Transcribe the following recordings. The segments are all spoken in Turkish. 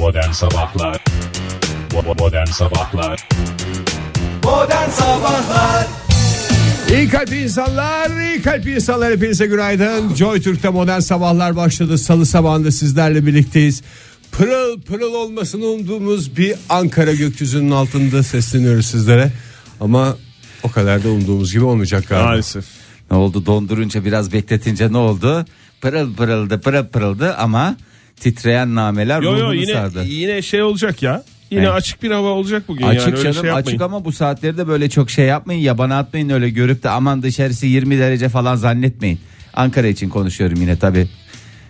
Modern Sabahlar Modern Sabahlar Modern Sabahlar İyi kalp insanlar, iyi kalp insanlar hepinize günaydın. Joy Türk'te modern sabahlar başladı. Salı sabahında sizlerle birlikteyiz. Pırıl pırıl olmasını umduğumuz bir Ankara gökyüzünün altında sesleniyoruz sizlere. Ama o kadar da umduğumuz gibi olmayacak galiba. Maalesef. Ne oldu dondurunca biraz bekletince ne oldu? Pırıl pırıldı pırıl pırıldı ama titreyen nameler Yo yo ruhunu yine sardı. yine şey olacak ya. Yine Evet. açık bir hava olacak bugün Açık yani canım şey açık ama bu saatlerde böyle çok şey yapmayın yabana atmayın öyle görüp de aman dışarısı 20 derece falan zannetmeyin. Ankara için konuşuyorum yine tabi.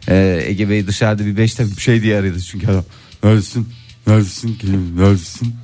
Ee, Ege Bey dışarıda bir 5 dakika bir şey diye aradı çünkü adam. Neredesin? Neredesin? Neredesin?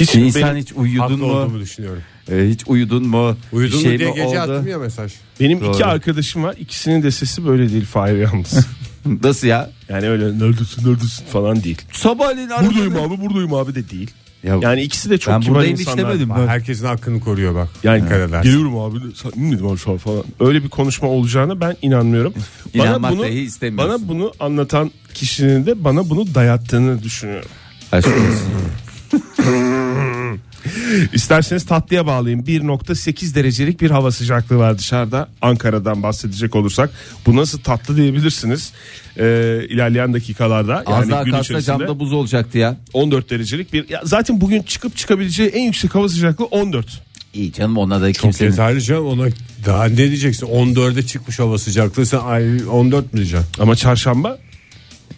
Hiç İnsan benim, hiç uyudun mu? düşünüyorum. Ee, hiç uyudun mu? Uyudun Bir şey mu diye mi gece oldu? attım ya mesaj. benim Doğru. iki arkadaşım var. İkisinin de sesi böyle değil Fahir yalnız. Nasıl ya? yani öyle neredesin neredesin falan değil. Sabahleyin Buradayım abi buradayım abi de değil. Ya, Yani ikisi de çok ben kibar buradayım insanlar. istemedim. Bak, herkesin hakkını koruyor bak. Yani Ankara'da. geliyorum abi sen abi şu an falan. Öyle bir konuşma olacağına ben inanmıyorum. İnanmak dahi istemiyorsun. bana bunu anlatan kişinin de bana bunu dayattığını düşünüyorum. Aşk olsun. İsterseniz tatlıya bağlayayım. 1.8 derecelik bir hava sıcaklığı var dışarıda. Ankara'dan bahsedecek olursak. Bu nasıl tatlı diyebilirsiniz. Ee, ilerleyen dakikalarda. Az Yani daha gün kalsa camda buz olacaktı ya. 14 derecelik bir. Ya zaten bugün çıkıp çıkabileceği en yüksek hava sıcaklığı 14. İyi canım ona da Çok kimsenin. yeterli canım ona daha ne diyeceksin 14'e çıkmış hava sıcaklığı sen ay 14 mü diyeceksin? Ama çarşamba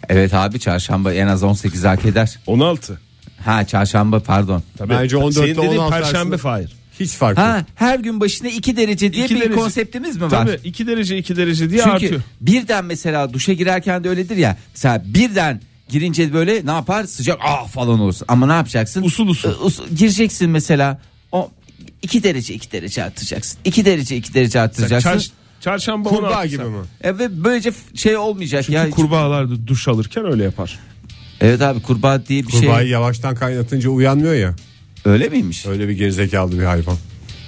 Evet abi çarşamba en az 18 hak eder. 16. Ha çarşamba pardon. Tabii. Bence 14'te Senin dediğin 16 perşembe Fahir. Hiç fark yok. Ha her gün başına 2 derece diye İki bir derece. konseptimiz mi var? Tabii 2 derece 2 derece diye Çünkü artıyor. birden mesela duşa girerken de öyledir ya. Mesela birden girince böyle ne yapar? Sıcak ah falan olursun. Ama ne yapacaksın? Usul usul. Us- gireceksin mesela. O 2 derece 2 derece arttıracaksın. 2 derece 2 derece arttıracaksın. Çar- çarşamba Kurbağa 16 gibi sen. mi? E ve böylece şey olmayacak Çünkü ya. kurbağalar da duş alırken öyle yapar. Evet abi kurbağa diye bir Kurbağayı şey. yavaştan kaynatınca uyanmıyor ya. Öyle miymiş? Öyle bir gerizekalı bir hayvan.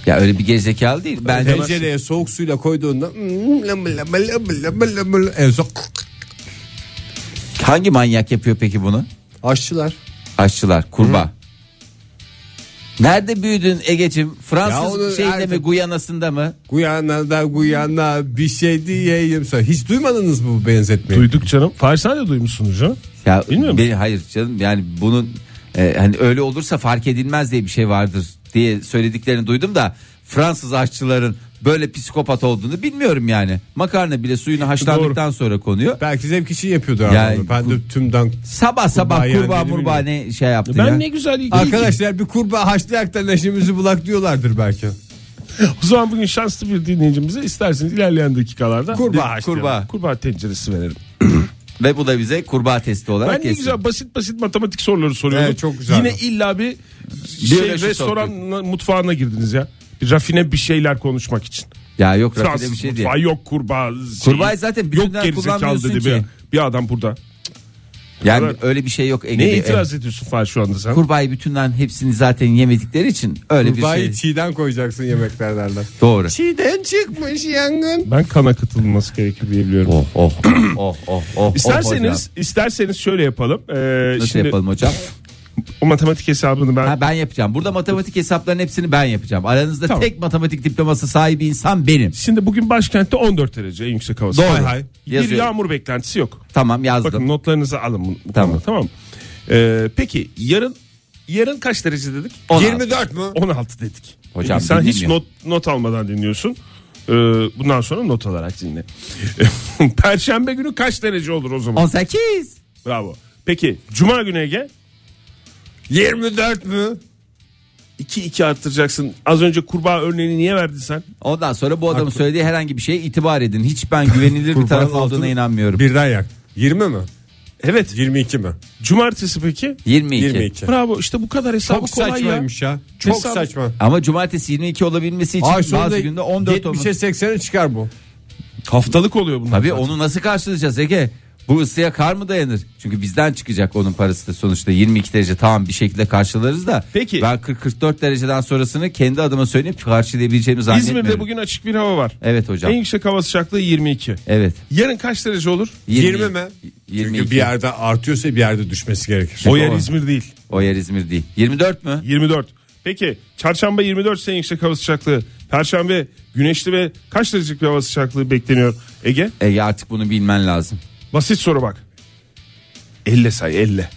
Ya öyle bir gerizekalı değil. Bence Tencereye soğuk suyla koyduğunda "Hmm, lımbı lımbı lımbı lımbı lımbı" en son hangi manyak yapıyor peki bunu? aşçılar. Aşçılar, kurbağa. Nerede büyüdün Egeciğim? Ya Fransız onu artık- mi, Guyana'sında mı? Guyana da Guyana bir şey diyeyim sana. Hiç duymadınız mı bu benzetmeyi? Duyduk canım. Fahir sen de duymuşsundur canım. Ya Bilmiyor musun? be- hayır canım yani bunun e, hani öyle olursa fark edilmez diye bir şey vardır diye söylediklerini duydum da Fransız aşçıların böyle psikopat olduğunu bilmiyorum yani. Makarna bile suyunu haşlandıktan sonra konuyor. Belki zevk için yapıyordu Ya, yani, Ben de tümden Sabah sabah Kurbağa kurbağa murbağa ne şey yaptı ya. Ben ne güzel. Arkadaşlar bir kurbağa haşlayak da neşemizi bulak diyorlardır belki. O zaman bugün şanslı bir dinleyicimize isterseniz ilerleyen dakikalarda Kurbağa bir haşlayalım. kurbağa, kurbağa tenceresi verelim. Ve bu da bize kurbağa testi olarak Ben ne geçsin. güzel basit basit matematik soruları soruyorum. Evet, çok güzel. Yine illa bir şey, Biyoloji restoran mutfağına girdiniz ya. Rafine bir şeyler konuşmak için. Ya yok rafine Fransız bir şey mutfağı değil. yok kurbağa. Kurbağayı zaten yok gerizekalı dedi ki. bir, bir adam burada. Yani Evet. öyle bir şey yok Ege Ne Bey. itiraz ediyorsun Fahir şu anda sen? Kurbağayı bütünden hepsini zaten yemedikleri için öyle Kurbağayı bir şey. çiğden koyacaksın yemeklerden. Doğru. Çiğden çıkmış yangın. Ben kana katılması gerekir diye biliyorum. Oh oh oh oh oh. İsterseniz isterseniz şöyle yapalım. Ee, Nasıl şimdi yapalım hocam? O matematik hesabını ben Ha, ben yapacağım. Burada matematik hesaplarının hepsini ben yapacağım. Aranızda Tamam. tek matematik diploması sahibi insan benim. Şimdi bugün başkentte 14 derece en yüksek hava Doğru. sıcaklığı. Hay hay. Bir Yazıyorum. yağmur beklentisi yok. Tamam yazdım. Bakın notlarınızı alın bu, bu Tamam. konuda, tamam. Ee, peki yarın yarın kaç derece dedik? 16. 24 mu? 16 dedik. Hocam Peki sen hiç dinlemiyor. not not almadan dinliyorsun. Ee, bundan sonra not alarak dinle. Perşembe günü kaç derece olur o zaman? 18. Bravo. Peki cuma günü Ege 24 mü? 2 2 arttıracaksın. Az önce kurbağa örneğini niye verdin sen? Ondan sonra bu adamın söylediği herhangi bir şeye itibar edin. Hiç ben güvenilir bir taraf Kurbağanın olduğuna altını inanmıyorum. Birden yak. 20 mi? Evet. 22 mi? Cumartesi peki? 22. 22. Bravo işte bu kadar hesabı Çok kolay ya. saçmaymış ya. Çok Hesabı- saçma. Ama cumartesi 22 olabilmesi için Ay bazı günde 14 olması. 70'e 80'e çıkar bu. Haftalık oluyor bunlar. Tabii zaten. onu nasıl karşılayacağız Ege? Bu ısıya kar mı dayanır? Çünkü bizden çıkacak onun parası da sonuçta 22 derece tamam bir şekilde karşılarız da. Peki. Ben 40-44 dereceden sonrasını kendi adıma söyleyeyim karşılayabileceğimi zannetmiyorum. İzmir'de bugün açık bir hava var. Evet hocam. En yüksek hava sıcaklığı 22. Evet. Yarın kaç derece olur? 20 mi? 22. Çünkü bir yerde artıyorsa bir yerde düşmesi gerekir. O yer. İzmir değil. O yer İzmir değil. 24 mü? 24. Peki çarşamba 24 en yüksek hava sıcaklığı. Perşembe güneşli ve kaç derecelik bir hava sıcaklığı bekleniyor Ege? Ege artık bunu bilmen lazım. Basit soru bak. 50 say 50.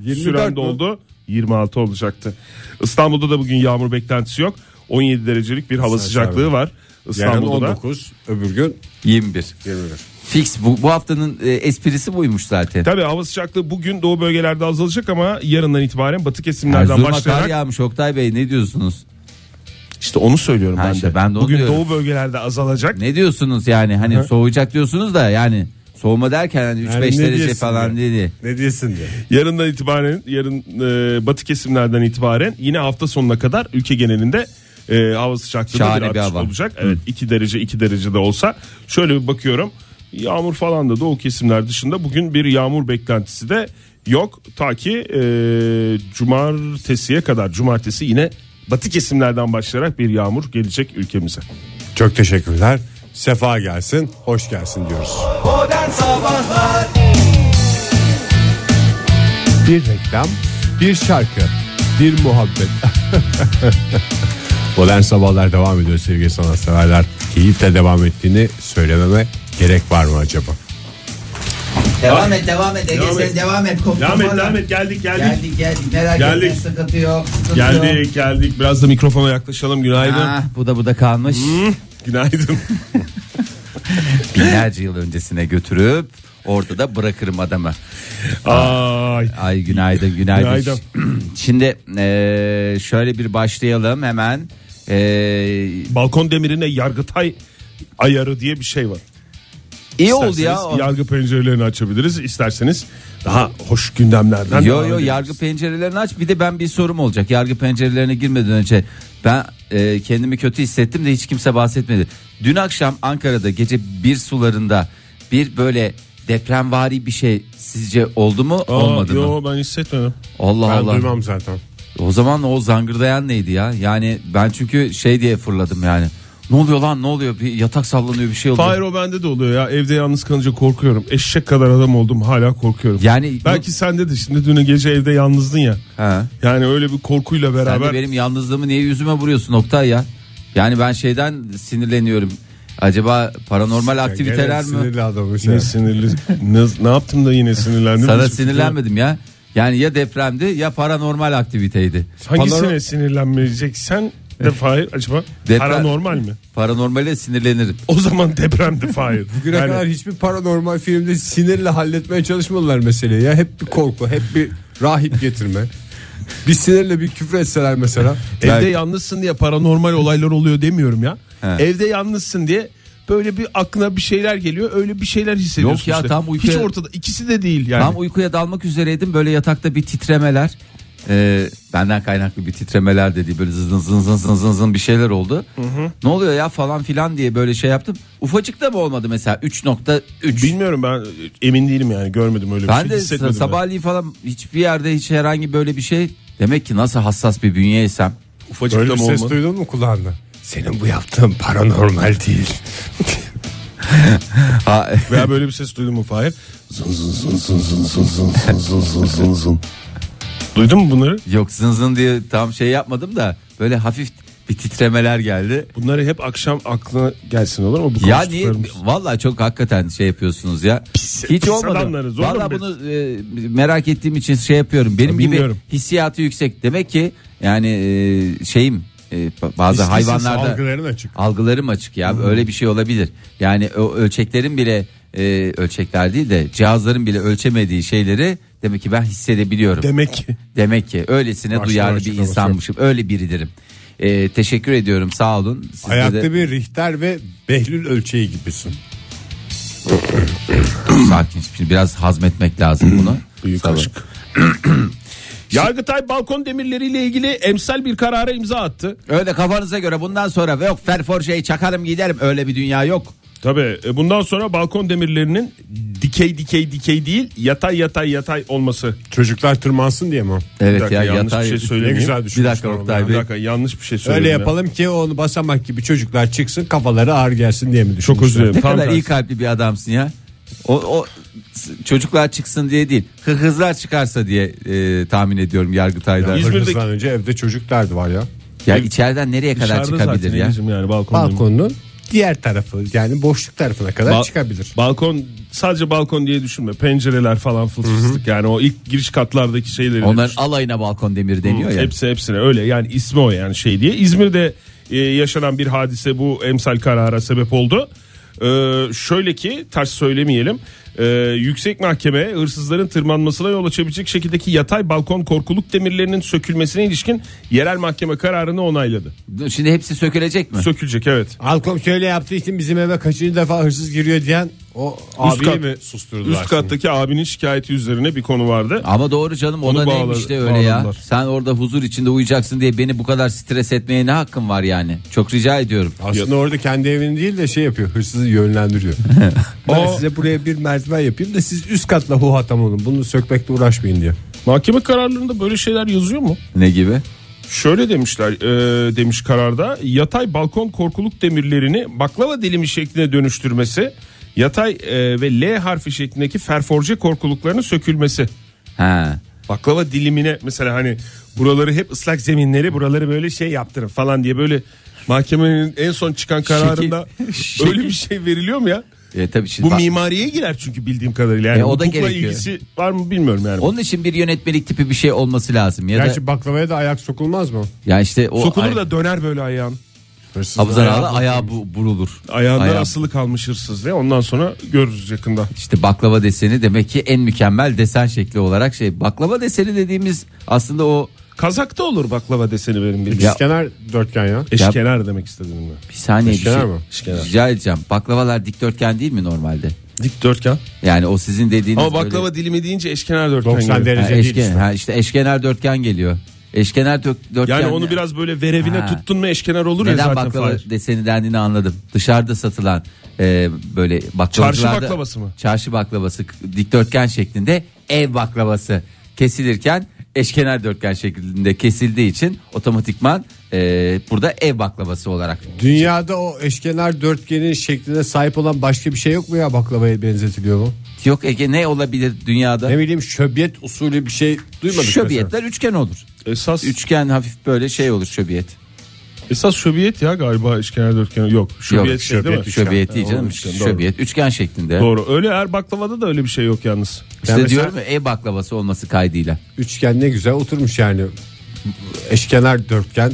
24 Süren doldu. 26 olacaktı. İstanbul'da da bugün yağmur beklentisi yok. 17 derecelik bir hava sıcaklığı var. Yarın İstanbul'da da. 19 öbür gün 21. 21. Fix bu, bu haftanın e, esprisi buymuş zaten. Tabii hava sıcaklığı bugün doğu bölgelerde azalacak ama yarından itibaren batı kesimlerden Erzurum'a kar başlayarak yağmış Oktay Bey ne diyorsunuz? İşte onu söylüyorum Ha ben işte de. ben de onu bugün diyorum. doğu bölgelerde azalacak. Ne diyorsunuz yani hani soğuyacak diyorsunuz da yani soğuma derken hani 3-5 Yani ne derece diyorsun falan diye. dedi. Ne diyorsun diye. Yarından itibaren yarın e, batı kesimlerden itibaren yine hafta sonuna kadar ülke genelinde e, hava sıcaklığında Şahane bir bir artış hava. olacak. Evet 2 derece 2 derece de olsa şöyle bir bakıyorum. Yağmur falan da doğu kesimler dışında bugün bir yağmur beklentisi de yok. Ta ki e, cumartesiye kadar cumartesi yine batı kesimlerden başlayarak bir yağmur gelecek ülkemize. Çok teşekkürler. Sefa gelsin, hoş gelsin diyoruz. Bir reklam, bir şarkı, bir muhabbet. Modern sabahlar devam ediyor sevgili sanatseverler. Keyifle devam ettiğini söylememe gerek var mı acaba? Devam et devam et Ege Devam sen et. devam et. Koptum Devam et devam et geldik geldik. Geldik geldik merak Geldik. etme sıkıntı yok sıkıntı yok. Geldik geldik biraz da mikrofona yaklaşalım günaydın. Ah, bu da bu da kalmış. Günaydın. Binlerce yıl öncesine götürüp orada da bırakırım adamı. Ay. Ay günaydın günaydın. Günaydın. Şimdi eee, şöyle bir başlayalım hemen. E, Balkon demirine yargıtay ayarı diye bir şey var. İyi oldu ya. Yargı pencerelerini açabiliriz. İsterseniz daha hoş gündemlerden. Yo yo yargı pencerelerini aç. Bir de ben bir sorum olacak. Yargı pencerelerine girmeden önce ben e, kendimi kötü hissettim de hiç kimse bahsetmedi. Dün akşam Ankara'da gece bir sularında bir böyle depremvari bir şey sizce oldu mu Aa, olmadı mı? yo, ben hissetmedim. Allah Ben Allah. duymam zaten. O zaman o zangırdayan neydi ya? Yani ben çünkü şey diye fırladım yani. Ne oluyor lan ne oluyor? Bir yatak sallanıyor bir şey oluyor. Fahir o bende de oluyor ya. Evde yalnız kalınca korkuyorum. Eşek kadar adam oldum hala korkuyorum. Yani Belki sende de şimdi dün gece evde yalnızdın ya. Ha. Yani öyle bir korkuyla Sen beraber. de benim yalnızlığımı niye yüzüme vuruyorsun Oktay ya? Yani ben şeyden sinirleniyorum. Acaba paranormal aktiviteler Gene mi? Sinirli adamı şey. Yine sinirli. ne, ne yaptım da yine sinirlendim. Sana yok. sinirlenmedim ya. Yani ya depremdi ya paranormal aktiviteydi. Hangisine Panor- sinirlenmeyeceksen de Fahir acaba? Deprem- Paranormal mi? Paranormale sinirlenirim. O zaman depremdi Fahir. Bugüne Yani- kadar hiçbir paranormal filmde sinirle halletmeye çalışmadılar meseleyi ya. Hep bir korku, hep bir rahip getirme. Bir sinirle bir küfür etseler mesela. Evde Belki- yalnızsın diye paranormal olaylar oluyor demiyorum ya. He. Evde yalnızsın diye böyle bir aklına bir şeyler geliyor. Öyle bir şeyler hissediyorsun Yok ya, işte. tam uykuya- Hiç ortada ikisi de değil yani. Tam uykuya dalmak üzereydim böyle yatakta bir titremeler. Ee, benden kaynaklı bir titremeler dedi böyle zın zın zın zın zın zın bir şeyler oldu. Ne oluyor ya falan filan diye böyle şey yaptım. Ufacık da mı olmadı mesela 3.3. Bilmiyorum ben emin değilim yani görmedim öyle bir Ben şey de hissetmedim. ben. sabahleyin falan hiçbir yerde hiç herhangi böyle bir şey. Demek ki nasıl hassas bir bünyeysem. Ufacık Böyle da bir mı ses olmadı? duydun mu kulağında? Senin bu yaptığın paranormal değil. Ha, Veya böyle bir ses duydun mu Fahir? Zın zın zın zın zın zın zın zın zın zın zın. Duydun mu bunları? yok zın zın diye tam şey yapmadım da böyle hafif bir titremeler geldi. Bunları hep akşam aklına gelsin olur mu? Bu Ya niye vallahi çok hakikaten şey yapıyorsunuz ya. Pis- Hiç pis olmadı. mı bunu e, merak ettiğim için şey yapıyorum. Benim gibi bilmiyorum. hissiyatı yüksek. Demek ki yani e, şeyim e, bazı hayvanlarda Algıların açık. algılarım açık ya. Öyle bir şey olabilir. Yani o ölçeklerin bile e, ölçekler değil de cihazların bile ölçemediği şeyleri demek ki ben hissedebiliyorum. Demek ki. Demek ki öylesine Baştan duyarlı bir insanmışım. Öyle biridirim. E, teşekkür ediyorum. Sağ olun. Siz Ayakta de- bir Richter ve Behlül ölçeği gibisin. Sakin. Şimdi biraz hazmetmek lazım bunu. Büyük aşk. Yargıtay balkon demirleriyle ilgili emsal bir karara imza attı. Öyle kafanıza göre bundan sonra yok ferforjeyi çakarım giderim öyle bir dünya yok. Tabii e, bundan sonra balkon demirlerinin dikey dikey dikey değil yatay yatay yatay olması. Çocuklar tırmansın diye mi? Evet dakika, ya yanlış yatay. bir şey Ne söylemeyeyim. güzel Bir dakika Oktay ya. Bir Bey. dakika yanlış bir şey söyledim. Öyle ya. yapalım ki onu basamak gibi çocuklar çıksın kafaları ağır gelsin diye mi düşünmüşler? Çok özür dilerim. Ne Tam kadar tersi. iyi kalpli bir adamsın ya. O, o çocuklar çıksın diye değil. Hızlar çıkarsa diye e, tahmin ediyorum Yargıtay'da. İzmir'deki- İzmir'den önce evde çocuk derdi var ya. Ya içeriden nereye kadar Dışarıda çıkabilir ya? Yani balkon. demiri. Balkonun diğer tarafı yani boşluk tarafına kadar Ba- çıkabilir. Balkon sadece balkon diye düşünme. Pencereler falan fıstık yani o ilk giriş katlardaki şeyleri. Onların düşün. alayına balkon demiri deniyor ya. Hepsi hepsine öyle yani ismi o yani şey diye. İzmir'de e, yaşanan bir hadise bu emsal karara sebep oldu. Ee, şöyle ki ters söylemeyelim. Ee, yüksek mahkeme hırsızların tırmanmasına yol açabilecek şekildeki yatay balkon korkuluk demirlerinin sökülmesine ilişkin yerel mahkeme kararını onayladı. Şimdi hepsi sökülecek mi? Sökülecek evet. Alkom şöyle yaptığı için bizim eve kaçıncı defa hırsız giriyor diyen o abiyi kat- mi susturdular? Üst kattaki abinin şikayeti üzerine bir konu vardı. Ama doğru canım o Onu da bağladı- neymiş de öyle ya. bağladılar. Sen orada huzur içinde uyuyacaksın diye beni bu kadar stres etmeye ne hakkın var yani? Çok rica ediyorum. Aslında orada kendi evini değil de şey yapıyor hırsızı yönlendiriyor. ben O- size buraya bir merdiven yapayım da siz üst katla huhatam olun. Bunu sökmekle uğraşmayın diye. Mahkeme kararlarında böyle şeyler yazıyor mu? Ne gibi? Şöyle demişler e, demiş kararda yatay balkon korkuluk demirlerini baklava dilimi şekline dönüştürmesi yatay e, ve L harfi şeklindeki ferforje korkuluklarının sökülmesi. Ha. Baklava dilimine mesela hani buraları hep ıslak zeminleri buraları böyle şey yaptırın falan diye böyle mahkemenin en son çıkan kararında Şekil- öyle bir şey veriliyor mu ya? E, tabii şimdi Bu bak- mimariye girer çünkü bildiğim kadarıyla. Yani E, o da hukukla gerekiyor. ilgisi var mı bilmiyorum yani. onun için bir yönetmelik tipi bir şey olması lazım ya da Gerçi baklavaya da ayak sokulmaz mı? ya işte o Sokulur ay- da döner böyle ayağın. Hırsızlar Hafızan ayağı- ayağı bu, burulur. Ayağından Ayağı- asılı kalmış hırsız diye ondan sonra görürüz yakında. İşte baklava deseni demek ki en mükemmel desen şekli olarak şey. Baklava deseni dediğimiz aslında o Kazakta olur baklava deseni benim bildiğim. Ya- Kenar dörtgen ya. Eşkenar demek istedim ben. bir saniye bir Eşkenar şey. mı? Eşkenar. Rica edeceğim. Baklavalar dikdörtgen değil mi normalde? Dikdörtgen. Yani o sizin dediğiniz Ama baklava böyle- dilimi deyince eşkenar dörtgen 90 geliyor. derece ha, değil eşken, işte. ha, işte eşkenar dörtgen geliyor. Eşkenar dök, dörtgen. Yani onu biraz böyle verevine Ha. tuttun mu eşkenar olur ya neden zaten. baklava Fahir. deseni dendiğini anladım. Dışarıda satılan e, böyle baklavacılarda Çarşı baklavası mı? Çarşı baklavası dikdörtgen şeklinde ev baklavası kesilirken eşkenar dörtgen şeklinde kesildiği için otomatikman e, burada ev baklavası olarak. Dünyada o eşkenar dörtgenin şekline sahip olan başka bir şey yok mu ya baklavaya benzetiliyor mu? Yok Ege ne olabilir dünyada? Ne bileyim şöbiyet usulü bir şey duymadık Şöbiyetler üçgen olur. Esas Üçgen hafif böyle şey olur şöbiyet. esas şöbiyet ya galiba eşkenar dörtgen yok. Şöbiyet Yok şey değil mi? şöbiyet değil Ha, canım. üçgen, doğru. Şöbiyet üçgen şeklinde. Doğru. Öyle her baklavada da öyle bir şey yok yalnız. İşte mesela- diyorum ya ev baklavası olması kaydıyla. Üçgen ne güzel oturmuş yani. Eşkenar dörtgen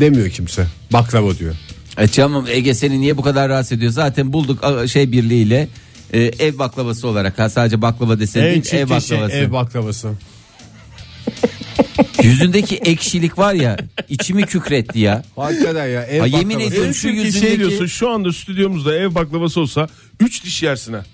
demiyor kimse. Baklava diyor. E canım Ege seni niye bu kadar rahatsız ediyor? Zaten bulduk a- şey birliğiyle e, ev baklavası olarak ha sadece baklava deseni En değil çirkin ev şey baklavası. ev baklavası. Yüzündeki ekşilik var ya içimi kükretti ya. Hakikaten ya ev Ha, yemin baklavası. ediyorum En şu çirkin yüzündeki şey diyorsun şu anda stüdyomuzda ev baklavası olsa 3 diş yersin ha.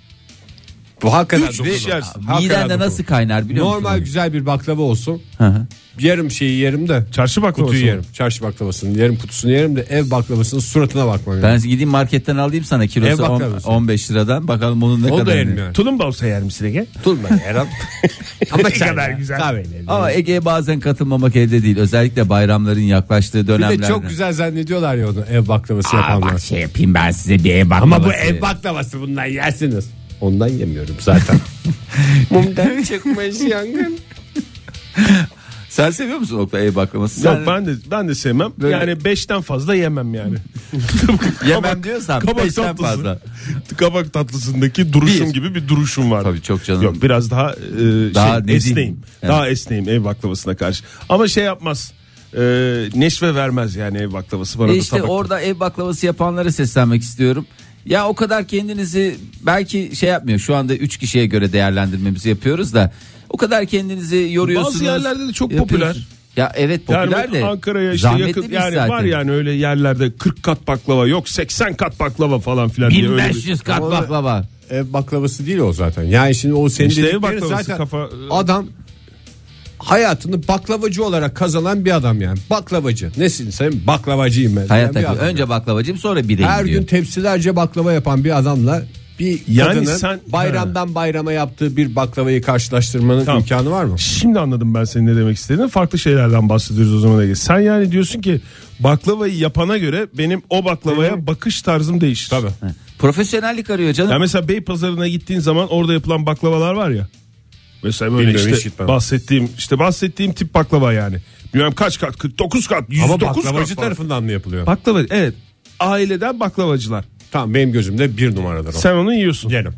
Bu hakikaten Üç dokunur. diş yersin. Hakikaten Midende nasıl kaynar biliyor Normal musun? güzel bir baklava olsun. Hı hı. Yarım şeyi yerim de. Çarşı baklavası Kutuyu mı? yerim. Çarşı baklavasını yerim kutusunu yerim de ev baklavasının suratına bakmam. Ben yani. gideyim marketten alayım sana Ev kilosu on- baklavası. 15 liradan bakalım onun ne da kadar. yerim yani. Tulumba olsa yer misin Ege? Durma yerim. Ama ne kadar güzel. Ama Ege'ye bazen katılmamak elde değil. Özellikle bayramların yaklaştığı Bir dönemlerde. de çok güzel zannediyorlar ya onu ev baklavası yapanlar. şey yapayım ben size bir ev baklavası. Ama bu ev baklavası bundan yersiniz. Ondan yemiyorum zaten. Mumdan çıkmış yangın. Sen seviyor musun Oktay ev baklavası? Yok Sen ben de ben de sevmem. Böyle- Yani 5'ten fazla yemem yani. yemem diyorsan kabak 5'ten tatlısı. fazla. Kabak tatlısındaki duruşum Bir. gibi bir duruşum var. Tabii çok canım. Yok biraz daha, e, Daha şey, esneyim. Evet. Daha esneyim ev baklavasına karşı. Ama şey yapmaz. E, neşve vermez yani ev baklavası bana E da işte tabak. orada ev baklavası yapanlara seslenmek istiyorum. Ya o kadar kendinizi belki şey yapmıyor. Şu anda 3 kişiye göre değerlendirmemizi yapıyoruz da o kadar kendinizi yoruyorsunuz. Bazı yerlerde de çok popüler. Ya evet popüler yani de. Ankara'ya işte zahmetli yakın yani zaten. var yani öyle yerlerde 40 kat baklava yok 80 kat baklava falan filan diye öyle bir- 1500 kat baklava. Ev baklavası değil o zaten. Yani şimdi o senin İşte baklavası zaten kafa- adam hayatını baklavacı olarak kazanan bir adam yani. Baklavacı. Nesin sen? Baklavacıyım ben. Bir adam. önce baklavacım sonra bir de her diyor. gün tepsilerce baklava yapan bir adamla bir Yani kadının sen- bayramdan bayrama yaptığı bir baklavayı karşılaştırmanın Tamam. imkanı var mı? Şimdi anladım ben senin ne demek istediğini. Farklı şeylerden bahsediyoruz o zaman Ege. Sen yani diyorsun ki baklavayı yapana göre benim o baklavaya bakış tarzım değişir. Tabii. Profesyonellik arıyor canım. Ya mesela Beypazarı'na gittiğin zaman orada yapılan baklavalar var ya. Mesela böyle Bilmiyorum, hiç işte gitmem. bahsettiğim işte bahsettiğim tip baklava yani. Bilmem kaç kat 49 kat 109 Ama kat baklavacı falan. tarafından mı yapılıyor? Baklava evet. Aileden baklavacılar. Tamam benim gözümde bir numaradır o. Sen onu yiyorsun. Yerim.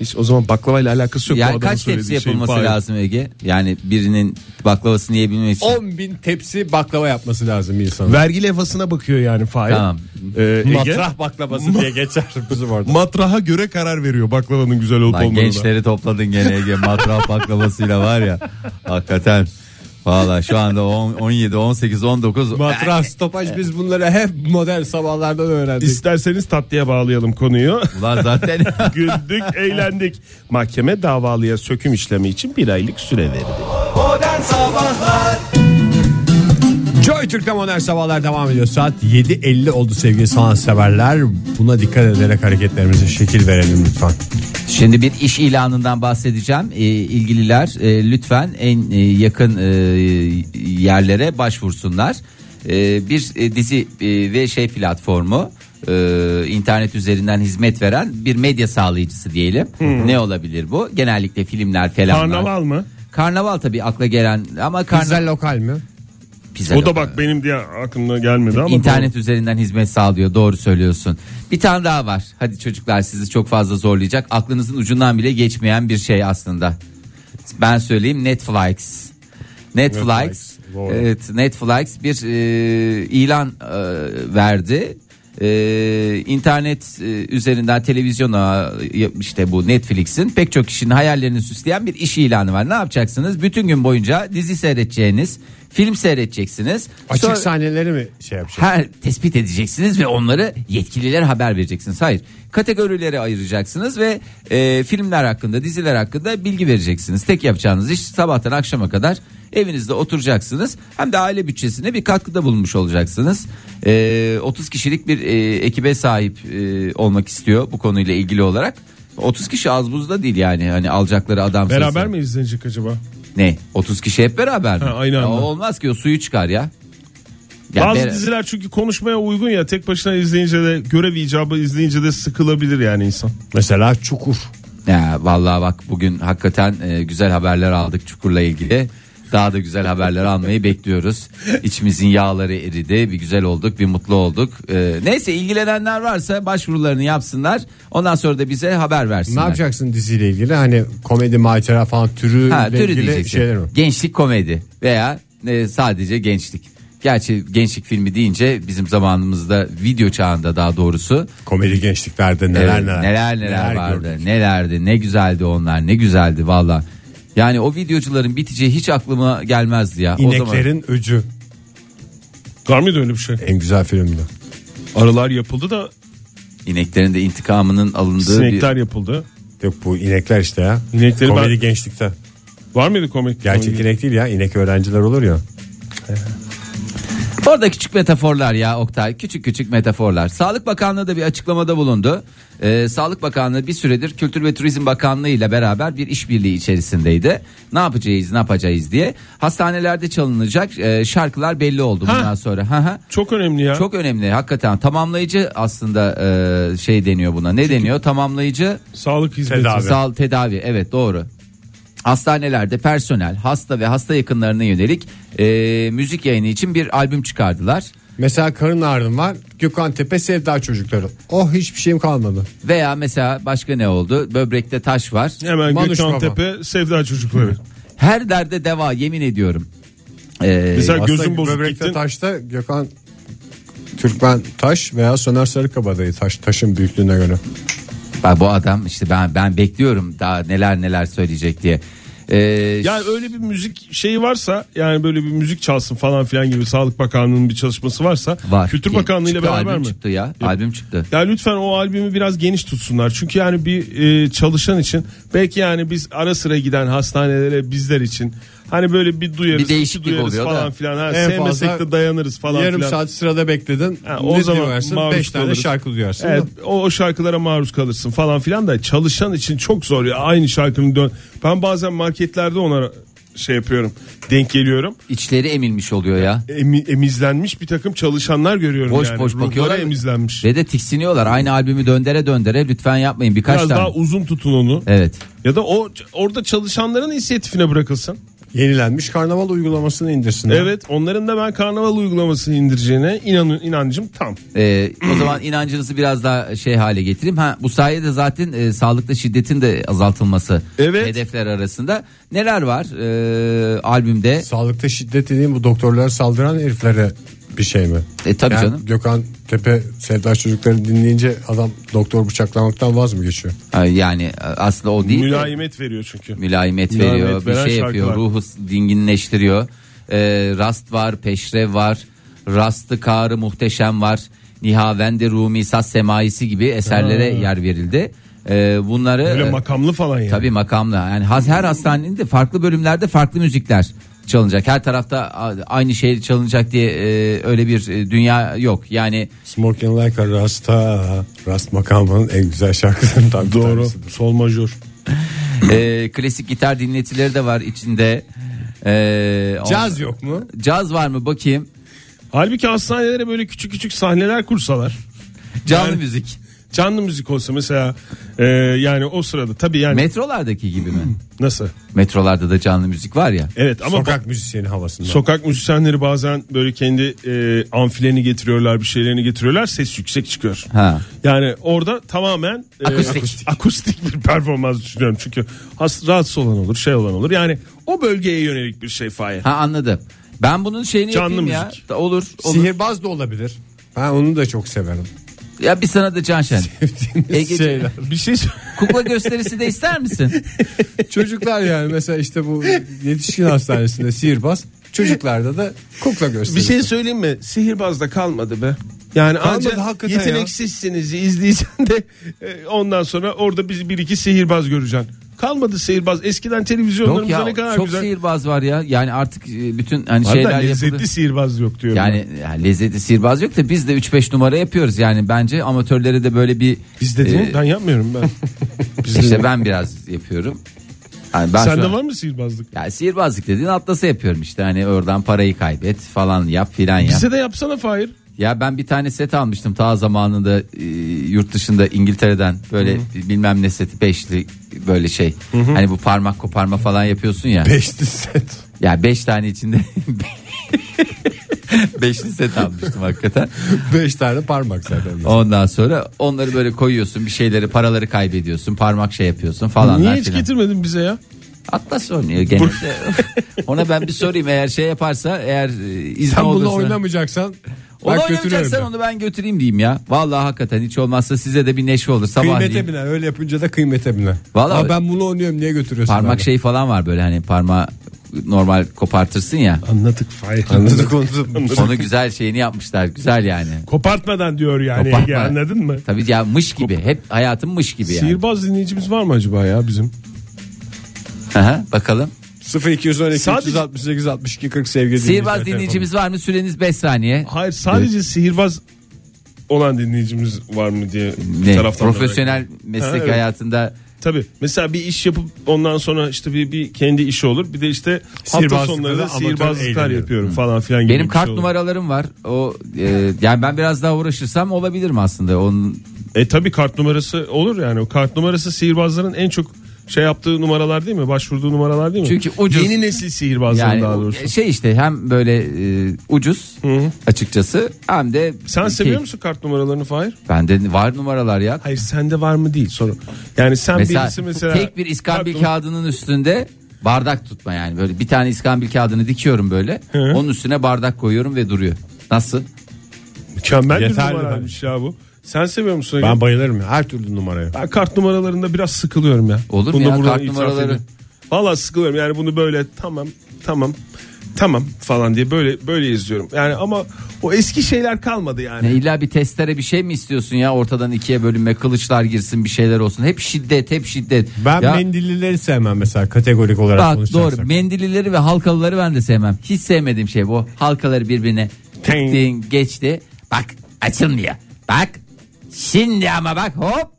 Hiç o zaman baklavayla alakası yok. yani kaç tepsi yapılması Fahir. lazım Ege? Yani birinin baklavasını yiyebilmesi için. 10 bin tepsi baklava yapması lazım insanın. Vergi levhasına bakıyor yani Fahir. Tamam. Ee, Ege, Matrah baklavası diye geçer bizim orada. matraha göre karar veriyor baklavanın güzel olup olmadığına. gençleri topladın gene Ege matrah baklavasıyla var ya. Hakikaten. Valla şu anda 10, 17, 18, 19. Matrah stopaj biz bunları hep modern sabahlardan öğrendik. İsterseniz tatlıya bağlayalım konuyu. Ulan zaten Güldük, eğlendik. Mahkeme davalıya söküm işlemi için bir aylık süre verdi. Modern Sabahlar Joy Türk'te modern sabahlar devam ediyor. Saat 7.50 oldu sevgili sanatseverler. Buna dikkat ederek hareketlerimize şekil verelim lütfen. Şimdi bir iş ilanından bahsedeceğim. Ee, ilgililer e, lütfen en e, yakın e, yerlere başvursunlar. E, bir e, dizi e, ve şey platformu e, internet üzerinden hizmet veren bir medya sağlayıcısı diyelim. Ne olabilir bu? Genellikle filmler falan. Karnaval mı? Karnaval tabii akla gelen ama karnaval lokal mi? Pizza O da bak benim diye aklımda gelmedi ama. İnternet üzerinden hizmet sağlıyor doğru söylüyorsun. Bir tane daha var. Hadi çocuklar sizi çok fazla zorlayacak. Aklınızın ucundan bile geçmeyen bir şey aslında. Ben söyleyeyim Netflix. Netflix, Netflix, doğru. evet Netflix bir e, ilan e, verdi. E, internet e, üzerinden televizyona e, işte bu Netflix'in pek çok kişinin hayallerini süsleyen bir iş ilanı var. Ne yapacaksınız? Bütün gün boyunca dizi seyredeceğiniz, film seyredeceksiniz. Açık Sonra- sahneleri mi şey yapacak? her tespit edeceksiniz ve onları yetkililere haber vereceksiniz. Hayır, kategorilere ayıracaksınız ve e, filmler hakkında, diziler hakkında bilgi vereceksiniz. Tek yapacağınız iş sabahtan akşama kadar evinizde oturacaksınız. Hem de aile bütçesine bir katkıda bulunmuş olacaksınız. E, 30 kişilik bir e, ekibe sahip e, olmak istiyor bu konuyla ilgili olarak. 30 kişi az buz da değil yani hani alacakları adam Beraber sayısı. mi izlenecek acaba? Ne? 30 kişi hep beraber mi? Ha, aynı Ya anda. o olmaz ki o suyu çıkar ya. Ya Bazı ber- diziler çünkü konuşmaya uygun ya tek başına izleyince de görev icabı izleyince de sıkılabilir yani insan. Mesela Çukur. Ya vallahi bak bugün hakikaten e, güzel haberler aldık Çukur'la ilgili. Daha da güzel haberler almayı bekliyoruz. İçimizin yağları eridi. Bir güzel olduk, bir mutlu olduk. E, neyse ilgilenenler varsa başvurularını yapsınlar. Ondan sonra da bize haber Ne versinler. yapacaksın diziyle ilgili? Hani komedi macera falan türü Ha, türü ilgili diyeceksin. şeyler mi? Gençlik komedi veya e, sadece gençlik. Gerçi gençlik filmi deyince bizim zamanımızda video çağında daha doğrusu Komedi gençliklerde neler Evet, neler. neler neler, vardı. gördük. Nelerdi? Ne güzeldi onlar. Ne güzeldi valla. Yani o videocuların biteceği hiç aklıma gelmezdi ya. O zaman İneklerin öcü Var mıydı öyle bir şey? en güzel filmdi. Arılar yapıldı da ineklerin de intikamının alındığı sinekler bir yapıldı. Yok bu inekler işte ya. İnekleri komedi ben- gençlikte. Var mıydı komik? Gerçek komik? inek değil ya. inek öğrenciler olur ya. Orada küçük metaforlar ya Oktay. Küçük küçük metaforlar. Sağlık Bakanlığı da bir açıklamada bulundu. Ee, Sağlık Bakanlığı bir süredir Kültür ve Turizm Bakanlığı ile beraber bir işbirliği içerisindeydi. Ne yapacağız, ne yapacağız diye. Hastanelerde çalınacak e, şarkılar belli oldu Ha. bundan sonra. Ha ha. Çok önemli ya. Çok önemli hakikaten tamamlayıcı aslında e, şey deniyor buna ne deniyor tamamlayıcı Sağlık hizmeti. Tedavi. sağ tedavi evet doğru hastanelerde personel hasta ve hasta yakınlarına yönelik e, müzik yayını için bir albüm çıkardılar Mesela karın ağrım var. Gökhan Tepe Sevda Çocukları. Oh hiçbir şeyim kalmadı. veya mesela başka ne oldu böbrekte taş var Hemen Manuş Gökhan Baba. Tepe Sevda Çocukları. her derde deva yemin ediyorum E, Mesela gözün bozuk böbrekte gittin. taşta Gökhan Türkmen Taş veya Soner Sarıkabadayı taş taşın büyüklüğüne göre. Bak bu adam işte ben ben bekliyorum daha neler neler söyleyecek diye E, Yani öyle bir müzik şeyi varsa yani böyle bir müzik çalsın falan filan gibi Sağlık Bakanlığı'nın bir çalışması varsa var Kültür Bakanlığı ile beraber albüm mi? çıktı ya albüm çıktı Ya lütfen o albümü biraz geniş tutsunlar. Çünkü yani bir e, çalışan için belki yani biz ara sıra giden hastanelere bizler için Hani böyle bir duyarız, Bir değişiklik duyarız oluyor da. falan filan. Ha, En sevmesek fazla de dayanırız falan Yarım filan. saat sırada bekledin. Ha, o ne zaman duyarsın? maruz 5 tane şarkı duyarsın. Evet, o, o şarkılara maruz kalırsın falan filan da çalışan için çok zor ya. Aynı şarkının dön. Ben bazen marketlerde ona şey yapıyorum. Denk geliyorum. İçleri emilmiş oluyor ya. Emi- emizlenmiş bir takım çalışanlar görüyorum Boş yani. boş Ruhları bakıyorlar. emizlenmiş. Ve de tiksiniyorlar. Aynı albümü döndere döndere lütfen yapmayın. Birkaç Biraz tane. daha uzun tutun onu. Evet. Ya da o orada çalışanların inisiyatifine bırakılsın. Yenilenmiş karnaval uygulamasını indirsinler. Evet, onların da ben karnaval uygulamasını indireceğine inan inancım tam. Ee, o zaman inancınızı biraz daha şey hale getireyim. Ha bu sayede zaten e, sağlıkta şiddetin de azaltılması Evet. hedefler arasında. Neler var e, albümde? Sağlıkta şiddet dediğim bu doktorlara saldıran heriflere bir şey mi? E, tabii Yani canım. Gökhan Tepe Sevdaş çocukları dinleyince adam doktor bıçaklamaktan vaz mı geçiyor? Ha, Yani e, aslında o değil. de- Mülayimet veriyor çünkü. mülayimet Mülayimet veriyor, bir şey yapıyor, şarkılar. ruhu dinginleştiriyor. Ee, rast var, peşrev var, rastı karı muhteşem var. Nihavende Rumi Saz Semaisi gibi eserlere yer verildi. Ee, bunları Böyle e, makamlı falan yani. tabii makamla yani her hastanenin de farklı bölümlerde farklı müzikler çalınacak. Her tarafta aynı şey çalınacak diye e, öyle bir e, dünya yok. Yani Smoking Like a Rasta Rast makamının en güzel şarkılarından bir Doğru. tanesidir. Sol majör. e, klasik gitar dinletileri de var içinde. E, Caz yok mu? Caz var mı bakayım. Halbuki hastanelere böyle küçük küçük sahneler kursalar. Canlı Yani- müzik. Canlı müzik olsa mesela e, yani o sırada tabii yani Metrolardaki gibi mi? nasıl? Metrolarda da canlı müzik var ya. Evet ama Sokak müzisyeni havasında. Sokak müzisyenleri bazen böyle kendi e, amfilerini getiriyorlar, bir şeylerini getiriyorlar, ses yüksek çıkıyor. Ha. Yani orada tamamen e, Akustik. akustik bir performans düşünüyorum. Çünkü has, rahatsız olan olur, şey olan olur. Yani o bölgeye yönelik bir şey Fahir. Ha anladım. Ben bunun şeyini Canlı yapayım ya. müzik. Da Olur. olur. Sihirbaz da olabilir. Ben onu da çok severim. Ya bir sana da Can Şen. Ege- şeyler. Bir şey Kukla gösterisi de ister misin? Çocuklar yani mesela işte bu yetişkin hastanesinde sihirbaz. Çocuklarda da kukla gösterisi. bir şey söyleyeyim mi? Sihirbazda kalmadı be. Yani Kalmadı ancak hakikaten yeteneksizsiniz izleyeceksin de e, ondan sonra orada bir, bir iki sihirbaz göreceksin. Kalmadı sihirbaz. Eskiden televizyonlarımızda ya ne kadar çok güzel. sihirbaz var ya. Yani artık e, bütün hani da şeyler lezzetli yapıldı. sihirbaz yok diyorum. Yani, yani lezzetli sihirbaz yok da biz de 3-5 numara yapıyoruz. Yani bence amatörlere de böyle bir Biz dediğin e, ben yapmıyorum ben. Biz işte ben biraz yapıyorum. Yani ben Sende an- var mı sihirbazlık? Ya sihirbazlık dediğin atlası yapıyorum işte hani oradan parayı kaybet falan yap filan yap. Bize de yapsana Fahir. Ya ben bir tane set almıştım ta zamanında e, yurt dışında İngiltere'den böyle bilmem ne seti beşli böyle şey. Hani bu parmak koparma falan yapıyorsun ya. Beşli set. ya beş tane içinde beşli set almıştım hakikaten. Beş tane parmak zaten. Ondan sonra onları böyle koyuyorsun bir şeyleri paraları kaybediyorsun parmak şey yapıyorsun falan. Niye hiç getirmedin bize ya? Atlas oynuyor genelde. Ona ben bir sorayım eğer şey yaparsa eğer e, izni Sen bunu olursa. oynamayacaksan Onu de. onu ben götüreyim diyeyim ya. Vallahi hakikaten hiç olmazsa size de bir neşe olur sabah Kıymete biner öyle yapınca da kıymete biner. Vallahi- Aa, ben bunu oynuyorum niye götürüyorsun? Parmak bana? şey falan var böyle hani parmağı normal kopartırsın ya. Anladık Fahir. Anladık onu. Onu güzel şeyini yapmışlar. Güzel yani. Kopartmadan diyor yani Kopartma. Ege anladın mı? Tabii ya mış gibi. Hep hayatım mış gibi yani. Sihirbaz dinleyicimiz var mı acaba ya bizim? Aha, bakalım. 0212 Sadece- 368 62 40 sevgili Sihirbaz dinleyicimiz var mı? Süreniz 5 saniye. Hayır sadece sihirbaz olan dinleyicimiz var mı diye bir Ne? taraftan Profesyonel meslek Ha, evet. hayatında Tabii. Mesela bir iş yapıp ondan sonra işte bir, bir kendi işi olur. Bir de işte hafta sonları da sihirbazlıklar yapıyorum falan filan gibi benim kart şey numaralarım var. O e, yani ben biraz daha uğraşırsam olabilirim aslında. Onun E tabii kart numarası olur yani. O kart numarası sihirbazların en çok şey yaptığı numaralar değil mi? Başvurduğu numaralar değil mi? Çünkü ucuz. Yeni nesil sihirbazların yani daha doğrusu. şey işte hem böyle e, ucuz açıkçası hem de Sen keyif- seviyor musun kart numaralarını Fahir? Bende var numaralar ya. Hayır sende var mı değil sorun. Yani sen Mesela, birisi mesela tek bir iskambil Kart numara- kağıdının üstünde bardak tutma yani böyle bir tane iskambil kağıdını dikiyorum böyle. Hı. Onun üstüne bardak koyuyorum ve duruyor. Nasıl? Mükemmel bir Yeterli numaraymış ya bu. Sen seviyor musun? Ben Ben, bayılırım ya her türlü numaraya. ben kart numaralarında biraz sıkılıyorum ya. Olur mu Bunu ya, buradan kart itiraf numaraları? edeyim. Valla sıkılıyorum yani bunu böyle tamam tamam. tamam falan diye böyle böyle izliyorum. Yani ama o eski şeyler kalmadı yani. Ne illa bir testere bir şey mi istiyorsun ya ortadan ikiye bölünme kılıçlar girsin bir şeyler olsun. Hep şiddet hep şiddet. Ben ya, mendillileri sevmem mesela kategorik olarak Bak konuşacaksak. doğru mendilileri ve halkalıları ben de sevmem. Hiç sevmediğim şey bu. Halkaları birbirine Ting. tıktın geçti. Bak açılmıyor. Bak şimdi ama bak hop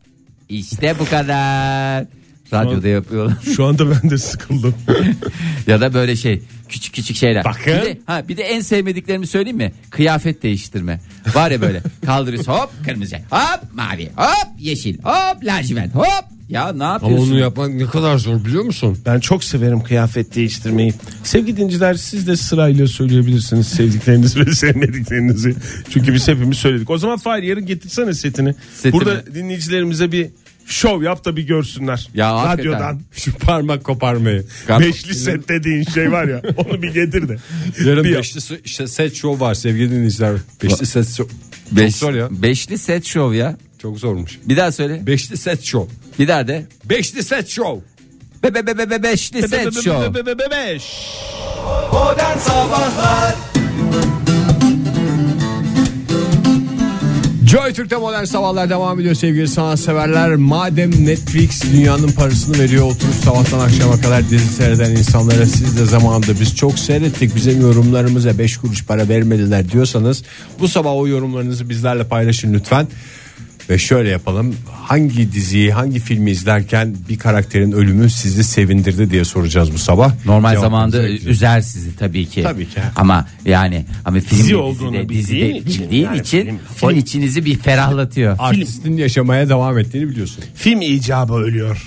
işte bu kadar. Radyoda yapıyorlar. Şu anda ben de sıkıldım. ya da böyle şey küçük küçük şeyler. Bakın. Bir de, ha, bir de en sevmediklerimi söyleyeyim mi? Kıyafet değiştirme. Var ya böyle kaldırıyorsun hop kırmızı hop mavi hop yeşil hop lacivert hop. Ya ne Ama yapıyorsun? onu yapmak ne kadar zor biliyor musun? Ben çok severim kıyafet değiştirmeyi. Sevgili dinciler siz de sırayla söyleyebilirsiniz sevdiklerinizi ve sevmediklerinizi. Çünkü biz hepimiz söyledik. O zaman Fahir yarın getirsene setini. Setimi. Burada dinleyicilerimize bir şov yap da bir görsünler. Ya hakikaten. Radyodan. Şu parmak koparmayı. Kap- Beşli set dediğin şey var ya onu bir getir de. Yarın Bir- beşli se- işte set show var sevgili dinleyiciler. Beşli set show. Beş- Çok zor ya. Beşli set show ya. Çok zormuş. Bir daha söyle. Beşli set show. Bir daha de. Beşli set show. Be be be be be beşli set show. Be- be- be- beş. Modern Sabahlar Joy Türk'te modern sabahlar devam ediyor sevgili sanatseverler. Madem Netflix dünyanın parasını veriyor oturup sabahtan akşama kadar dizi seyreden insanlara siz de zamanında biz çok seyrettik bizim yorumlarımıza 5 kuruş para vermediler diyorsanız bu sabah o yorumlarınızı bizlerle paylaşın lütfen. Ve şöyle yapalım hangi diziyi hangi filmi izlerken bir karakterin ölümü sizi sevindirdi diye soracağız bu sabah. Normal Cevabınızı zamanda üzer sizi tabii ki. Tabii ki. Ama yani ama film Dizi de olduğunu dizide, bildiğin dizide için, bildiğin yani için film- film- içinizi bir ferahlatıyor. Artistin yaşamaya devam ettiğini biliyorsun. Film icabı ölüyor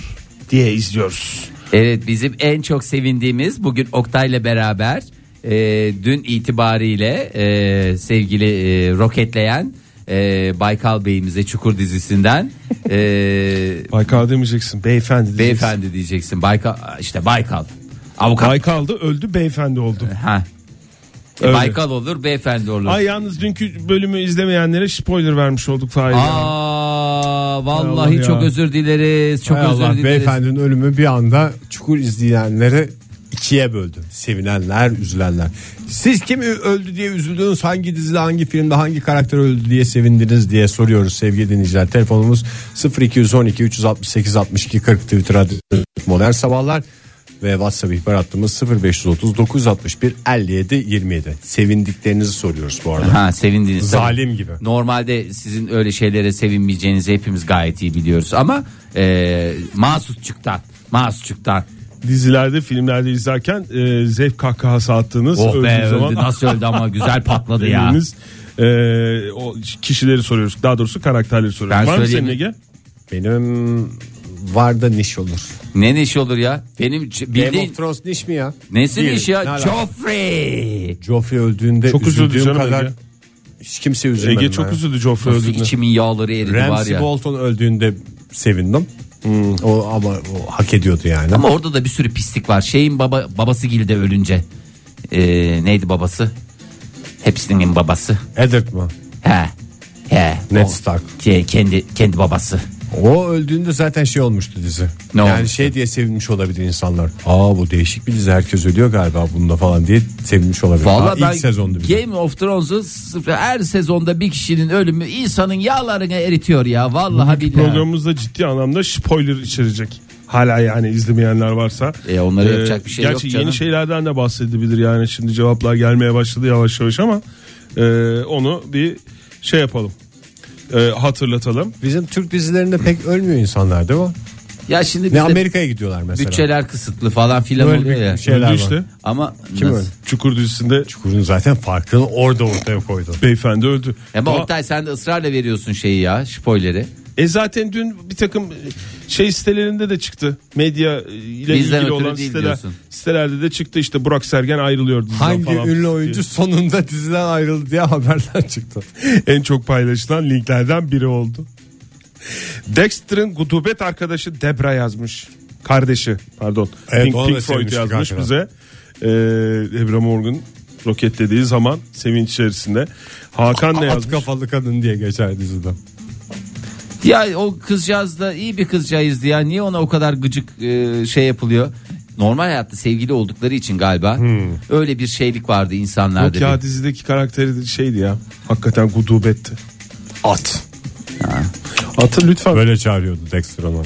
diye izliyoruz. Evet bizim en çok sevindiğimiz bugün Oktay'la beraber e, dün itibariyle e, sevgili e, roketleyen e, Baykal Bey'imize Çukur dizisinden e, Baykal demeyeceksin beyefendi diyeceksin. beyefendi diyeceksin. Baykal işte Baykal. Avukat. Baykal'dı öldü beyefendi oldu. ha. E, Öyle. Baykal olur beyefendi olur. Ay yalnız dünkü bölümü izlemeyenlere spoiler vermiş olduk Fahir. Aa vallahi Allah ya. çok özür dileriz. Çok Hay özür Allah dileriz. beyefendinin ölümü bir anda çukur izleyenleri ikiye böldü. Sevinenler, üzülenler. Siz kim öldü diye üzüldünüz? Hangi dizide, hangi filmde, hangi karakter öldü diye sevindiniz diye soruyoruz sevgili dinleyiciler. Telefonumuz 0212 368 62 40 Twitter adresi Modern Sabahlar ve WhatsApp ihbar hattımız 0530 961 57 27. Sevindiklerinizi soruyoruz bu arada. Ha sevindiniz. tabii. Zalim gibi. Normalde sizin öyle şeylere sevinmeyeceğinizi hepimiz gayet iyi biliyoruz ama e, Masutçuk'tan Masutçuk'tan Dizilerde filmlerde izlerken e, zevk kahkahası attığınız Oh öldüğü be zaman öldü nasıl öldü ama güzel patladı ya. dediğiniz, e, o kişileri soruyoruz. Daha doğrusu karakterleri soruyoruz. Ben Var mı söyleyeyim senin mi? Ege? Benim var da niş olur. Ne neşi olur ya? Benim ç- Game bildiğin of Thrones niş mi ya? nesi Değil. iş ya? Ne alaka? Joffrey. Joffrey öldüğünde Çok üzüldü üzüldüğüm canım kadar Ege. hiç kimse üzülmedi. Ege çok üzüldü Joffrey Nasıl öldüğünde. içimin yağları eridi var Ramsey ya. Bolton öldüğünde sevindim. O ama o hak ediyordu yani. Ama orada da bir sürü pislik var. Şeyin baba babası Gilde ölünce. Ee, neydi babası? Hepsinin babası. Eddard mı? He. He. Ned Stark. Ke- kendi kendi babası. O öldüğünde zaten şey olmuştu dizi. Ne yani olmuştu? şey diye sevinmiş olabilir insanlar. Aa bu değişik bir dizi herkes ölüyor galiba bunda falan diye sevinmiş olabilir. Vallahi Daha ben ilk bir de. Game of Thrones'u sıfır- her sezonda bir kişinin ölümü insanın yağlarını eritiyor ya. Vallahi billahi. Programımızda ciddi anlamda spoiler içerecek. Hala yani izlemeyenler varsa. E, onlara yapacak bir şey yok gerçi yeni şeylerden de bahsedebilir yani şimdi cevaplar gelmeye başladı yavaş yavaş ama e, onu bir şey yapalım. E, hatırlatalım. Bizim Türk dizilerinde pek ölmüyor insanlar değil mi? Ya şimdi Ne bizde Amerika'ya gidiyorlar mesela. bütçeler kısıtlı falan filan Böyle oluyor ya. şeyler Öldü işte. Ama Kim nasıl? öldü? Çukur dizisinde Çukur'un zaten farkını orada ortaya koydu. beyefendi öldü. Ama Ama- Oktay sen de ısrarla veriyorsun şeyi ya spoileri. E zaten dün bir takım şey sitelerinde de çıktı. Medya ile Bizden ilgili olan değil siteler, diyorsun. sitelerde de çıktı işte Burak Sergen ayrılıyor diziden Hangi falan. ünlü oyuncu sonunda diziden ayrıldı diye haberler çıktı. en çok paylaşılan linklerden biri oldu. Dexter'ın gudubet arkadaşı Debra yazmış. Kardeşi pardon. Evet, Pink, Pink Floyd yazmış hakikaten. bize. Ee, Debra Morgan roketlediği zaman sevinç içerisinde. Hakan ne At yazmış? kafalı kadın diye geçer dizide. Ya o kızcağız da iyi bir kızcağızdı ya. Niye ona o kadar gıcık e, şey yapılıyor? normal hayatta sevgili oldukları için galiba öyle bir şeylik vardı insanlarda. Yok bir. ya dizideki karakteri de şeydi ya. Hakikaten gudubetti. At. Atı lütfen. Böyle çağırıyordu Dexter onu.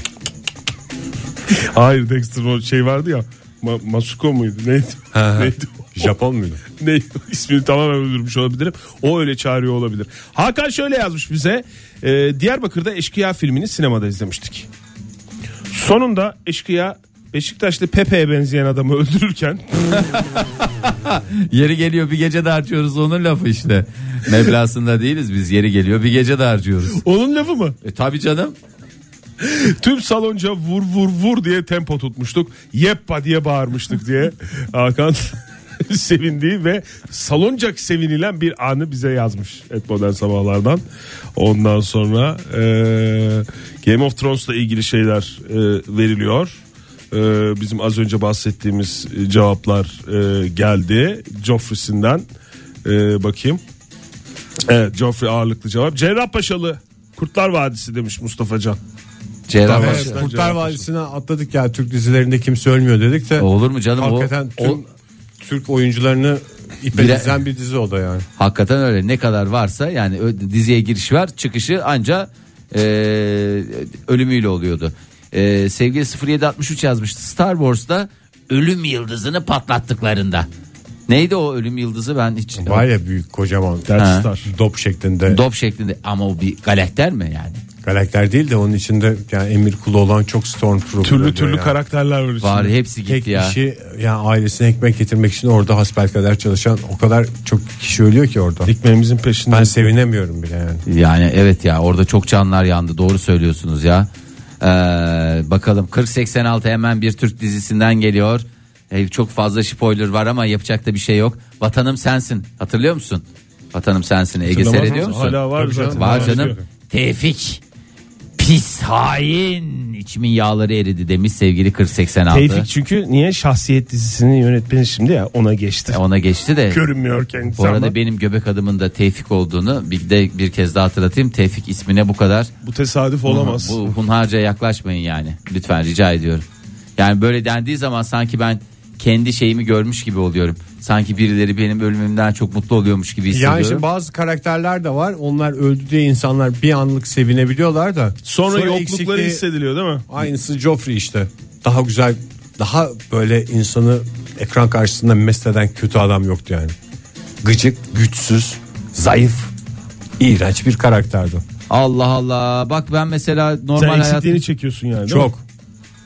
Hayır Dexter o şey vardı ya. Ma- Masuko muydu? Neydi? Neydi? Japon muydu? ne ismini tamamen öldürmüş olabilirim. O öyle çağırıyor olabilir. Hakan şöyle yazmış bize. Ee, Diyarbakır'da Eşkıya filmini sinemada izlemiştik. Sonunda Eşkıya Beşiktaşlı Pepe'ye benzeyen adamı öldürürken Yeri geliyor bir gece de harcıyoruz onun lafı işte. Meblasında değiliz biz yeri geliyor bir gece de harcıyoruz. onun lafı mı? E tabi canım. Tüm salonca vur vur vur diye tempo tutmuştuk. Yeppa diye bağırmıştık diye Hakan sevindiği ve salıncak sevinilen bir anı bize yazmış et modern sabahlardan. Ondan sonra e, Game of Thrones'la ilgili şeyler e, veriliyor. E, bizim az önce bahsettiğimiz e, cevaplar e, geldi. Joffrey'sinden e, bakayım. Evet Joffrey ağırlıklı cevap. Cerrahpaşalı Kurtlar Vadisi demiş Mustafa Can. Cerrahpaşa. Evet, Kurtlar Vadisi'ne atladık ya Türk dizilerinde kimse ölmüyor dedik de. Olur mu canım o, Hakikaten tüm o Türk oyuncularını ipe Bire- dizen bir dizi o da yani. hakikaten öyle ne kadar varsa yani ö- diziye giriş var çıkışı anca e, ölümüyle oluyordu. E, sevgili 0763 yazmıştı Star Wars'ta ölüm yıldızını patlattıklarında. Neydi o ölüm yıldızı ben hiç Var ya büyük kocaman Death Star. dop şeklinde Dop şeklinde ama o bir galakter mi yani? Karakter değil de onun içinde yani emir kulu olan çok Stormtrooper. Türlü türlü yani. karakterler var içinde. Var hepsi Tek gitti ya. kişi yani ailesine ekmek getirmek için orada hasbelkader çalışan o kadar çok kişi ölüyor ki orada. Ekmeğimizin peşinde. Ben sevinemiyorum bile yani. Yani evet ya orada çok canlar yandı doğru söylüyorsunuz ya. Ee, bakalım 4086 hemen bir Türk dizisinden geliyor. Ee, çok fazla spoiler var ama yapacak da bir şey yok. Vatanım sensin hatırlıyor musun? Vatanım sensin Ege seyrediyor musun? Hala var zaten. Var canım. Tevfik pis hain içimin yağları eridi demiş sevgili 4086. Tevfik çünkü niye şahsiyet dizisinin yönetmeni şimdi ya ona geçti. E, Ona geçti de. Görünmüyor kendisi Bu arada ama benim göbek adımın da Tevfik olduğunu bir de bir kez daha hatırlatayım. Tevfik ismine bu kadar bu tesadüf olamaz. Bu hunharca yaklaşmayın yani. Lütfen rica ediyorum. Yani böyle dendiği zaman sanki ben kendi şeyimi görmüş gibi oluyorum. Sanki birileri benim ölümümden çok mutlu oluyormuş gibi hissediyorum. Yani şimdi bazı karakterler de var. Onlar öldü diye insanlar bir anlık sevinebiliyorlar da. Sonra, yoklukları eksikliği- hissediliyor değil mi? Aynısı Joffrey işte. Daha güzel, daha böyle insanı ekran karşısında mest eden kötü adam yoktu yani. Gıcık, güçsüz, zayıf, iğrenç bir karakterdi. Allah Allah. Bak ben mesela Sen normal eksikliğini hayatım çekiyorsun yani değil Çok. mi?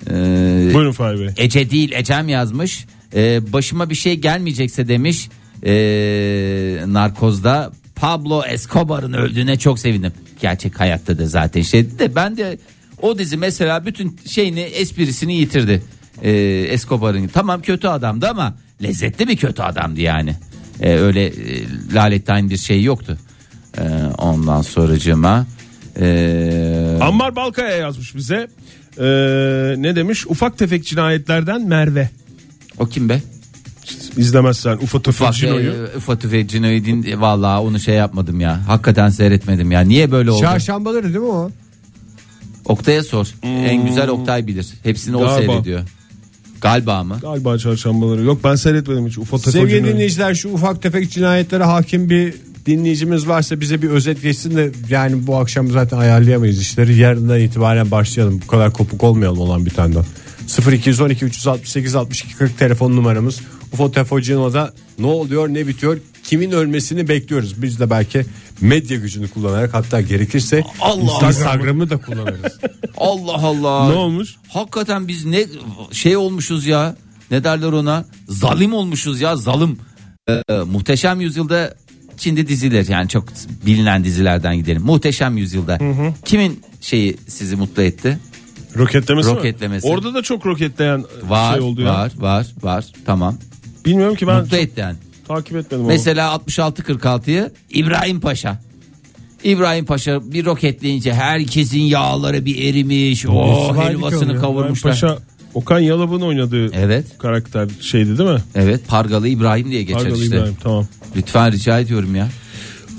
Ee, Buyurun Fahri Bey. Ece değil Ecem yazmış. Ee, başıma bir şey gelmeyecekse demiş. Ee, narkozda Pablo Escobar'ın öldüğüne çok sevindim. Gerçek hayatta da zaten şey de ben de o dizi mesela bütün şeyini esprisini yitirdi. Ee, Escobar'ın tamam kötü adamdı ama lezzetli bir kötü adamdı yani. Ee, öyle e, lalettayn bir şey yoktu. Ee, ondan sonracığıma ee, Ammar Balkaya yazmış bize. Ee, ne demiş? Ufak tefek cinayetlerden Merve. O kim be? İzlemezsen Ufak tefek Ufak, cinoyu. e, ufak tüfek Cino'yu din, vallahi onu şey yapmadım ya. Hakikaten seyretmedim ya. Niye böyle oldu? Çarşambaları değil mi o? Oktay'a sor. En güzel Oktay bilir. Hepsini o Hmm. Galiba. seyrediyor. Galiba mı? Galiba çarşambaları. Yok ben seyretmedim hiç. Ufak tefek Sevgili dinleyiciler şu ufak tefek cinayetlere hakim bir dinleyicimiz varsa bize bir özet geçsin de yani bu akşam zaten ayarlayamayız işleri. Yarından itibaren başlayalım. Bu kadar kopuk olmayalım olan bir tane 0212 368 62 40 telefon numaramız. UFO Tefocino'da ne oluyor ne bitiyor kimin ölmesini bekliyoruz. Biz de belki medya gücünü kullanarak hatta gerekirse Allah Instagram'ı da kullanırız. Allah Allah. Ne olmuş? Hakikaten biz ne şey olmuşuz ya. Ne derler ona? Zalim olmuşuz ya zalim. Ee, muhteşem yüzyılda Çin'de diziler yani çok bilinen dizilerden gidelim. Muhteşem yüzyılda. Kimin şeyi sizi mutlu etti? Roketlemesi mi? Roketlemesi. Orada da çok roketleyen Var, şey oldu ya. var, var, var. Tamam. Bilmiyorum ki ben mutlu çok etti yani. takip etmedim onu. Mesela 66-46'yı İbrahim Paşa. İbrahim Paşa bir roketleyince herkesin yağları bir erimiş. O onun helvasını kavurmuşlar. Paşa Okan Yalab'ın oynadığı Evet. karakter şeydi değil mi? Evet Pargalı İbrahim diye geçer Pardon işte. İbrahim tamam. Lütfen rica ediyorum ya.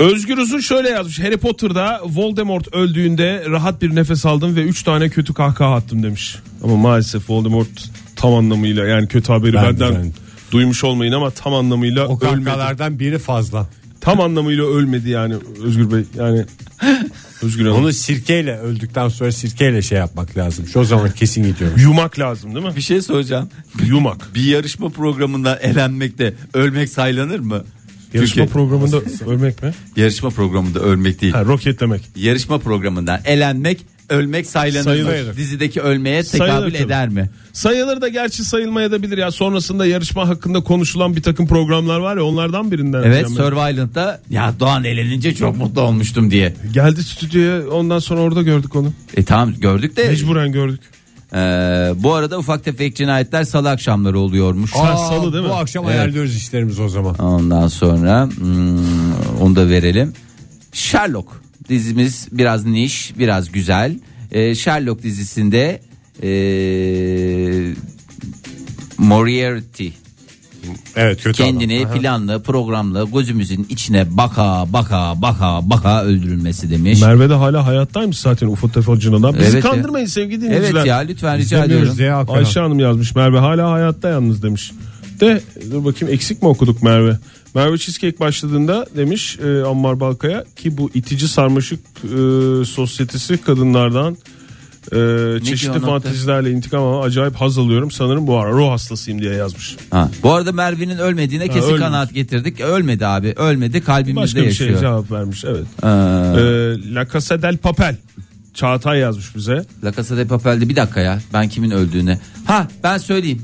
Özgür Uzun şöyle yazmış. Harry Potter'da Voldemort öldüğünde rahat bir nefes aldım ve 3 tane kötü kahkaha attım demiş. Ama maalesef Voldemort Tam anlamıyla yani kötü haberi Ben de, benden ben de. duymuş olmayın ama tam anlamıyla O ölmedi. kankalardan biri fazla. Tam anlamıyla ölmedi yani Özgür Bey. Yani Özgür Hanım. Onu sirkeyle öldükten sonra sirkeyle şey yapmak lazım. Şu zaman kesin gidiyorum. Yumak lazım değil mi? Bir şey soracağım. Yumak. Bir yarışma programından elenmekte ölmek saylanır mı? Yarışma Çünkü programında ölmek mi? yarışma programında ölmek değil. Ha, roket demek. Yarışma programından elenmek ölmek saylanır mı? Sayılır. Dizideki ölmeye Sayılır tekabül tabii. eder mi? Sayılır da gerçi sayılmaya da bilir ya. Sonrasında yarışma hakkında konuşulan bir takım programlar var ya onlardan birinden. Evet Survivalent'ta ya Doğan elenince çok mutlu olmuştum diye. Geldi stüdyoya ondan sonra orada gördük onu. E tamam gördük de Mecburen gördük. E, bu arada ufak tefek cinayetler salı akşamları oluyormuş. Ha, salı değil mi? Bu akşam Evet. ayarlıyoruz işlerimizi o zaman. Ondan sonra hmm, onu da verelim. Sherlock dizimiz biraz niş, biraz güzel. Ee, Sherlock dizisinde ee, Moriarty Evet kötü kendini adam. Planlı, programlı gözümüzün içine baka baka baka baka öldürülmesi demiş. Merve de hala hayattaymış zaten Ufuk Tefalcı'ndan. Bizi Evet ya. kandırmayın sevgili dinleyiciler. Evet ya lütfen rica İzlemiyoruz ediyorum. diye Hakan Ayşe Hanım yazmış Merve hala hayatta yalnız demiş. De dur bakayım eksik mi okuduk Merve? Merve Cheesecake başladığında demiş e, Ammar Balkaya ki bu itici sarmaşık e, sosyetesi kadınlardan e, çeşitli fantezilerle intikam ama acayip haz alıyorum sanırım bu ara ruh hastasıyım diye yazmış. Ha, bu arada Merve'nin ölmediğine kesin ölmemiş. kanaat getirdik. Ölmedi abi. Ölmedi. Kalbimizde Başka bir yaşıyor. şey cevap vermiş evet. Ee, E, La Casa del Papel Çağatay yazmış bize. La Casa de Papel'de bir dakika ya ben kimin öldüğünü. Ha ben söyleyeyim.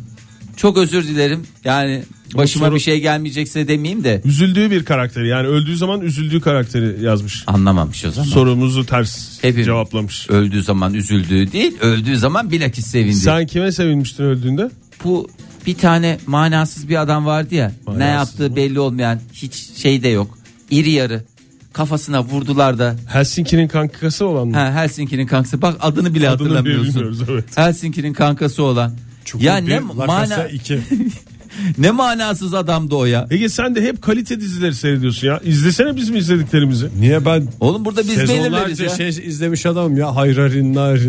Çok özür dilerim. Yani başıma soru- bir şey gelmeyecekse demeyeyim de Üzüldüğü bir karakteri yani öldüğü zaman üzüldüğü karakteri yazmış. anlamamış o zaman. Sorumuzu ters Hepimiz- cevaplamış. Öldüğü zaman üzüldüğü değil, öldüğü zaman bilakis sevindi. Sen kime sevinmiştin öldüğünde? Bu bir tane manasız bir adam vardı ya. ne Manasız yaptığı belli olmayan hiç şey de yok. İri yarı. Kafasına vurdular da. Helsinki'nin kankası olan mı? Ha, Helsinki'nin kankası. Bak adını bile Adını hatırlamıyorsun. bilmiyoruz, evet. Helsinki'nin kankası olan. Ya ne mana 2. ne manasız adamdı o ya. Ege sen de hep kalite dizileri seyrediyorsun ya. İzlesene bizim izlediklerimizi. Niye ben Oğlum burada biz belirleriz ya. şey izlemiş adamım ya. Hayrarinler.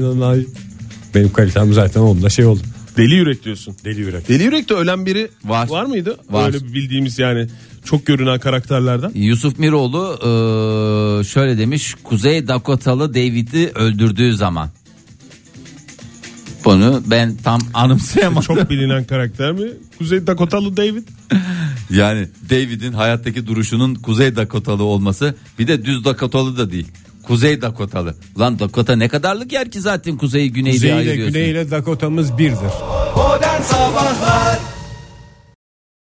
Benim kalitem zaten onda şey oldu. Deli yürek diyorsun. Deli yürek. Deli yürekte ölen biri Var. var, mıydı? Var. Öyle bildiğimiz yani çok görünen karakterlerden. Yusuf Miroğlu şöyle demiş. Kuzey Dakotalı David'i öldürdüğü zaman. Bunu ben tam anımsayamadım. Çok bilinen karakter mi? Kuzey Dakotalı David. Yani David'in hayattaki duruşunun Kuzey Dakotalı olması bir de düz Dakotalı da değil. Kuzey Dakotalı. Lan Dakota ne kadarlık yer ki zaten kuzeyi güneyi diye Kuzey ile ayırıyorsun. güney ile Dakota'mız birdir. Modern Sabahlar